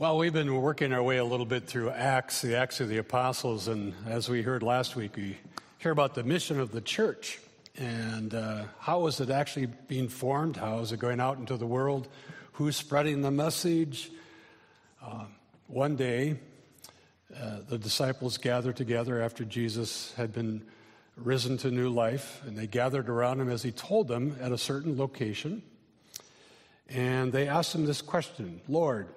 Well, we've been working our way a little bit through Acts, the Acts of the Apostles, and as we heard last week, we hear about the mission of the church and uh, how is it actually being formed? How is it going out into the world? Who's spreading the message? Uh, one day, uh, the disciples gathered together after Jesus had been risen to new life, and they gathered around him as he told them at a certain location. And they asked him this question Lord,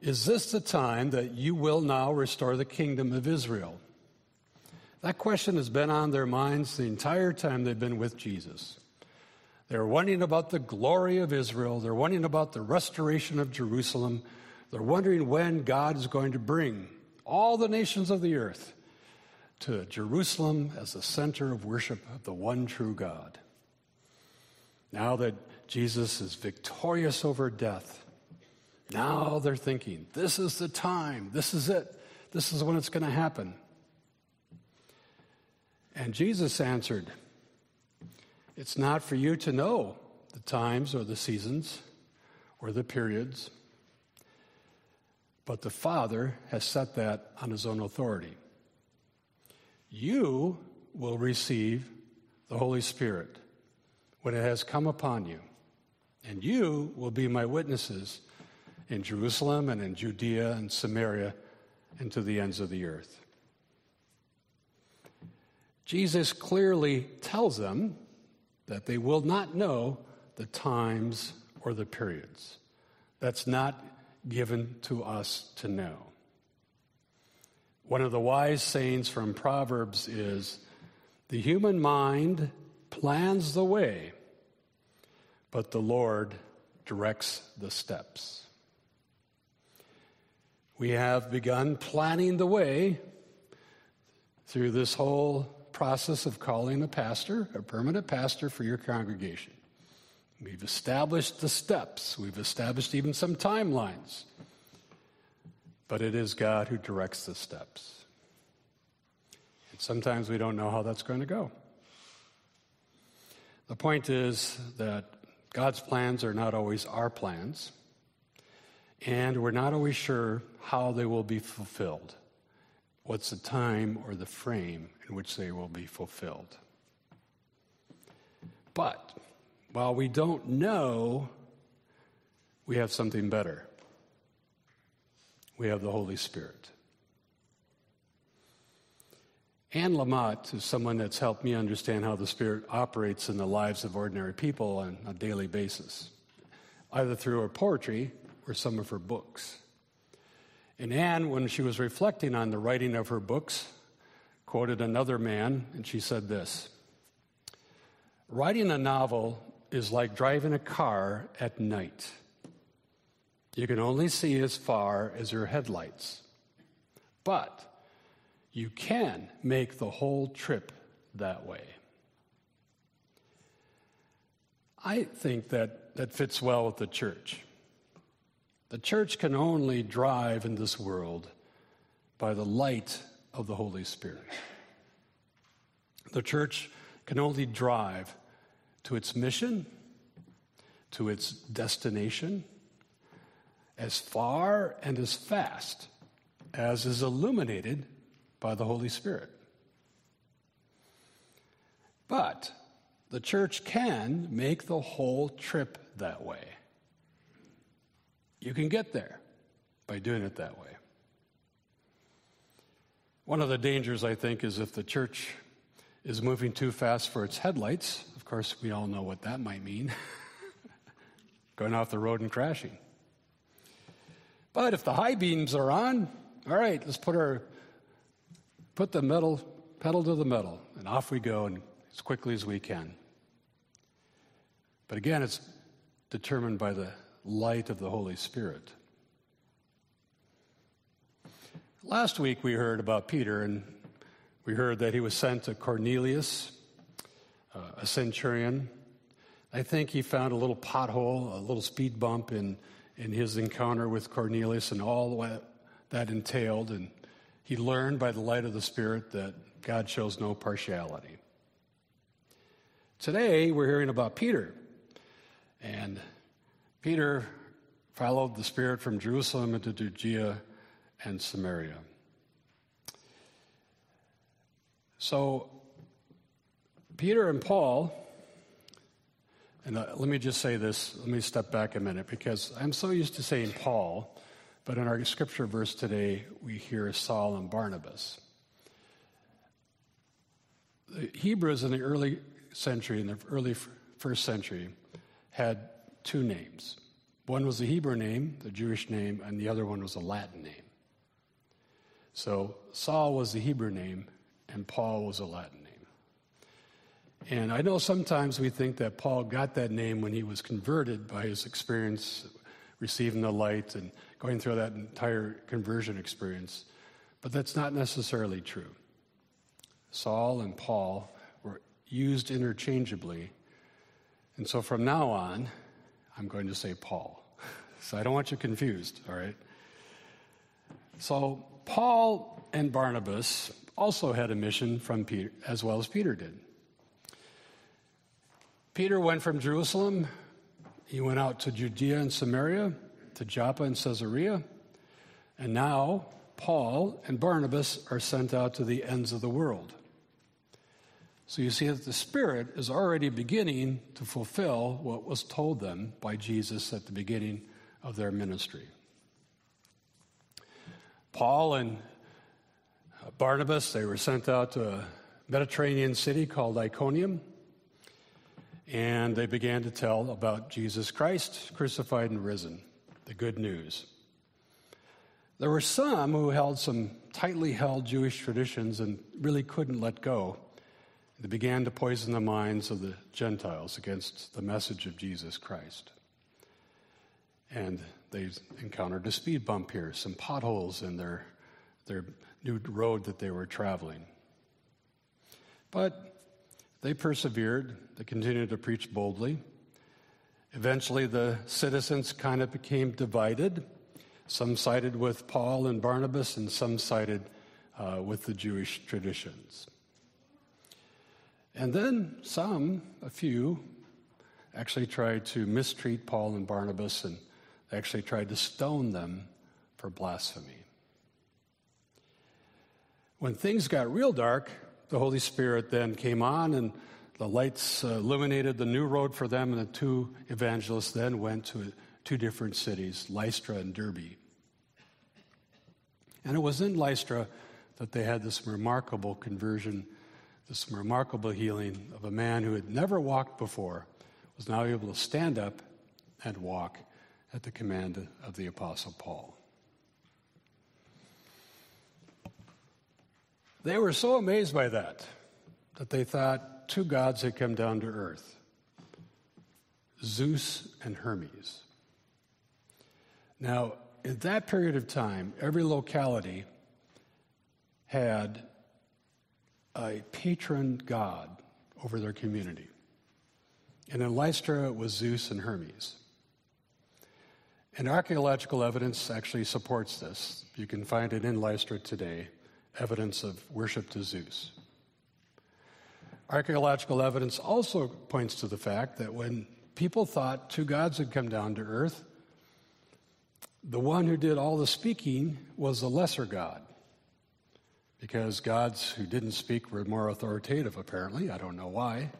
is this the time that you will now restore the kingdom of Israel? That question has been on their minds the entire time they've been with Jesus. They're wondering about the glory of Israel. They're wondering about the restoration of Jerusalem. They're wondering when God is going to bring all the nations of the earth to Jerusalem as the center of worship of the one true God. Now that Jesus is victorious over death, now they're thinking, this is the time, this is it, this is when it's going to happen. And Jesus answered, It's not for you to know the times or the seasons or the periods, but the Father has set that on his own authority. You will receive the Holy Spirit when it has come upon you, and you will be my witnesses in Jerusalem and in Judea and Samaria and to the ends of the earth. Jesus clearly tells them that they will not know the times or the periods. That's not given to us to know. One of the wise sayings from Proverbs is the human mind plans the way, but the Lord directs the steps. We have begun planning the way through this whole process of calling a pastor, a permanent pastor for your congregation. We've established the steps, we've established even some timelines, but it is God who directs the steps. And sometimes we don't know how that's going to go. The point is that God's plans are not always our plans, and we're not always sure how they will be fulfilled. What's the time or the frame in which they will be fulfilled? But while we don't know, we have something better. We have the Holy Spirit. Anne Lamott is someone that's helped me understand how the Spirit operates in the lives of ordinary people on a daily basis, either through her poetry or some of her books. And Anne, when she was reflecting on the writing of her books, quoted another man, and she said this Writing a novel is like driving a car at night. You can only see as far as your headlights. But you can make the whole trip that way. I think that that fits well with the church. The church can only drive in this world by the light of the Holy Spirit. The church can only drive to its mission, to its destination, as far and as fast as is illuminated by the Holy Spirit. But the church can make the whole trip that way. You can get there by doing it that way. One of the dangers, I think, is if the church is moving too fast for its headlights. Of course, we all know what that might mean going off the road and crashing. But if the high beams are on, all right, let's put our put the metal pedal to the metal, and off we go, and as quickly as we can. But again, it's determined by the light of the Holy Spirit. Last week we heard about Peter, and we heard that he was sent to Cornelius, uh, a centurion. I think he found a little pothole, a little speed bump in, in his encounter with Cornelius and all that entailed. And he learned by the light of the Spirit that God shows no partiality. Today, we're hearing about Peter. And Peter followed the Spirit from Jerusalem into Judea and Samaria. So, Peter and Paul, and uh, let me just say this, let me step back a minute because I'm so used to saying Paul, but in our scripture verse today, we hear Saul and Barnabas. The Hebrews in the early century, in the early first century, had two names. One was the Hebrew name, the Jewish name, and the other one was a Latin name. So Saul was the Hebrew name, and Paul was a Latin name. And I know sometimes we think that Paul got that name when he was converted by his experience receiving the light and going through that entire conversion experience, but that's not necessarily true. Saul and Paul were used interchangeably, and so from now on, I'm going to say Paul. So I don't want you confused, all right? So Paul and Barnabas also had a mission from Peter, as well as Peter did. Peter went from Jerusalem, he went out to Judea and Samaria, to Joppa and Caesarea, and now Paul and Barnabas are sent out to the ends of the world. So you see that the Spirit is already beginning to fulfill what was told them by Jesus at the beginning of their ministry. Paul and uh, Barnabas, they were sent out to a Mediterranean city called Iconium, and they began to tell about Jesus Christ, crucified and risen, the good news. There were some who held some tightly held Jewish traditions and really couldn't let go. They began to poison the minds of the Gentiles against the message of Jesus Christ. And they encountered a speed bump here, some potholes in their, their new road that they were traveling. But they persevered, they continued to preach boldly. Eventually, the citizens kind of became divided. Some sided with Paul and Barnabas, and some sided uh, with the Jewish traditions. And then some, a few, actually tried to mistreat Paul and Barnabas and actually tried to stone them for blasphemy. When things got real dark, the Holy Spirit then came on and the lights uh, illuminated the new road for them, and the two evangelists then went to two different cities, Lystra and Derbe. And it was in Lystra that they had this remarkable conversion, this remarkable healing of a man who had never walked before, was now able to stand up and walk at the command of the Apostle Paul. They were so amazed by that that they thought two gods had come down to earth Zeus and Hermes. Now, in that period of time, every locality had a patron god over their community. And in Lystra, it was Zeus and Hermes. And archaeological evidence actually supports this. You can find it in Lystra today, evidence of worship to Zeus. Archaeological evidence also points to the fact that when people thought two gods had come down to earth, the one who did all the speaking was the lesser god. Because gods who didn't speak were more authoritative, apparently. I don't know why.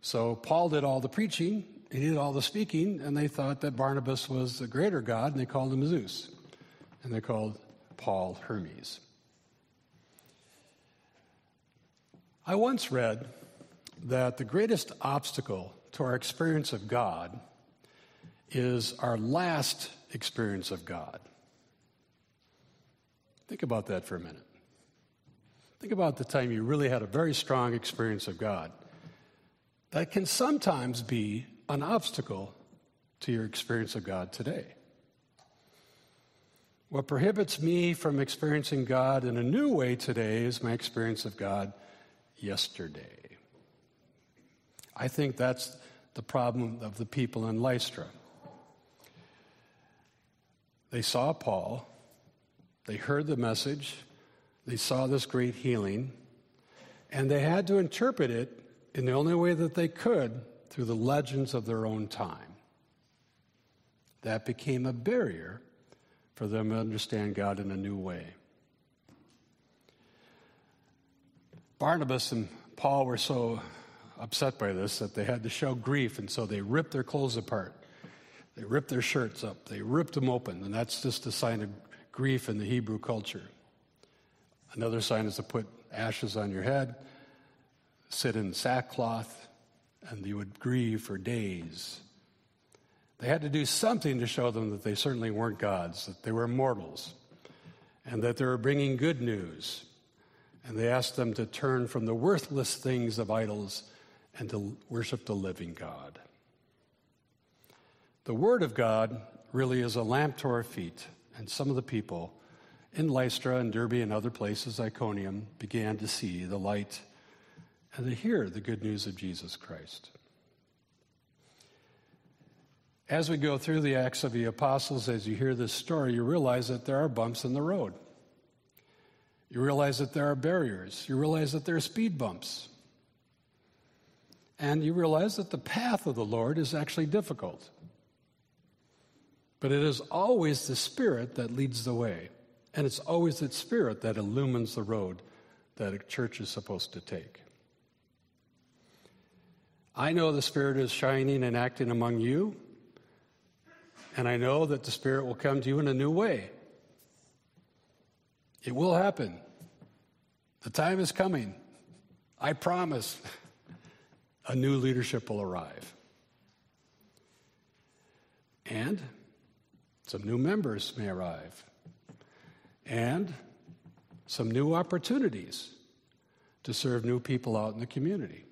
So Paul did all the preaching, he did all the speaking, and they thought that Barnabas was the greater God, and they called him Zeus. And they called Paul Hermes. I once read that the greatest obstacle to our experience of God is our last experience of God. Think about that for a minute. Think about the time you really had a very strong experience of God. That can sometimes be an obstacle to your experience of God today. What prohibits me from experiencing God in a new way today is my experience of God yesterday. I think that's the problem of the people in Lystra. They saw Paul, they heard the message, they saw this great healing, and they had to interpret it in the only way that they could through the legends of their own time. that became a barrier for them to understand God in a new way. Barnabas and Paul were so upset by this that they had to show grief, and so they ripped their clothes apart. They ripped their shirts up, they ripped them open, and that's just a sign of grief in the Hebrew culture. Another sign is to put ashes on your head, sit in sackcloth, and you would grieve for days. They had to do something to show them that they certainly weren't gods, that they were mortals, and that they were bringing good news. And they asked them to turn from the worthless things of idols and to worship the living God. The Word of God really is a lamp to our feet, and some of the people in Lystra and Derbe and other places, Iconium, began to see the light and to hear the good news of Jesus Christ. As we go through the Acts of the Apostles, as you hear this story, you realize that there are bumps in the road. You realize that there are barriers. You realize that there are speed bumps. And you realize that the path of the Lord is actually difficult. But it is always the Spirit that leads the way. And it's always that Spirit that illumines the road that a church is supposed to take. I know the Spirit is shining and acting among you, and I know that the Spirit will come to you in a new way. It will happen. The time is coming. I promise a new leadership will arrive. And some new members may arrive. And some new opportunities to serve new people out in the community.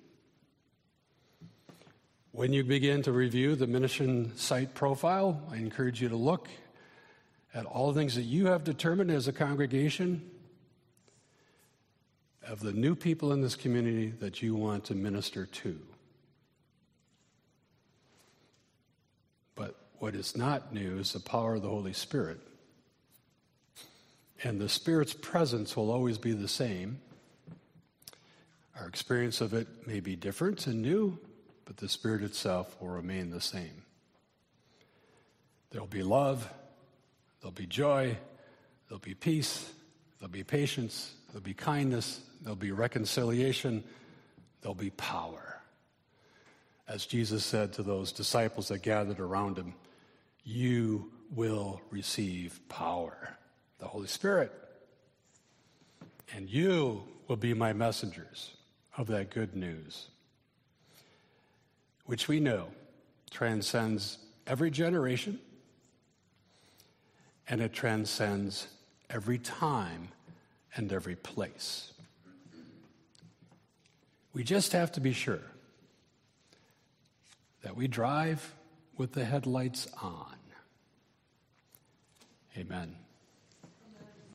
When you begin to review the mission site profile, I encourage you to look at all the things that you have determined as a congregation of the new people in this community that you want to minister to. But what is not new is the power of the Holy Spirit. And the Spirit's presence will always be the same. Our experience of it may be different and new, but the Spirit itself will remain the same. There'll be love, there'll be joy, there'll be peace, there'll be patience, there'll be kindness, there'll be reconciliation, there'll be power. As Jesus said to those disciples that gathered around him, you will receive power, the Holy Spirit. And you will be my messengers of that good news which we know transcends every generation and it transcends every time and every place. We just have to be sure that we drive with the headlights on. Amen.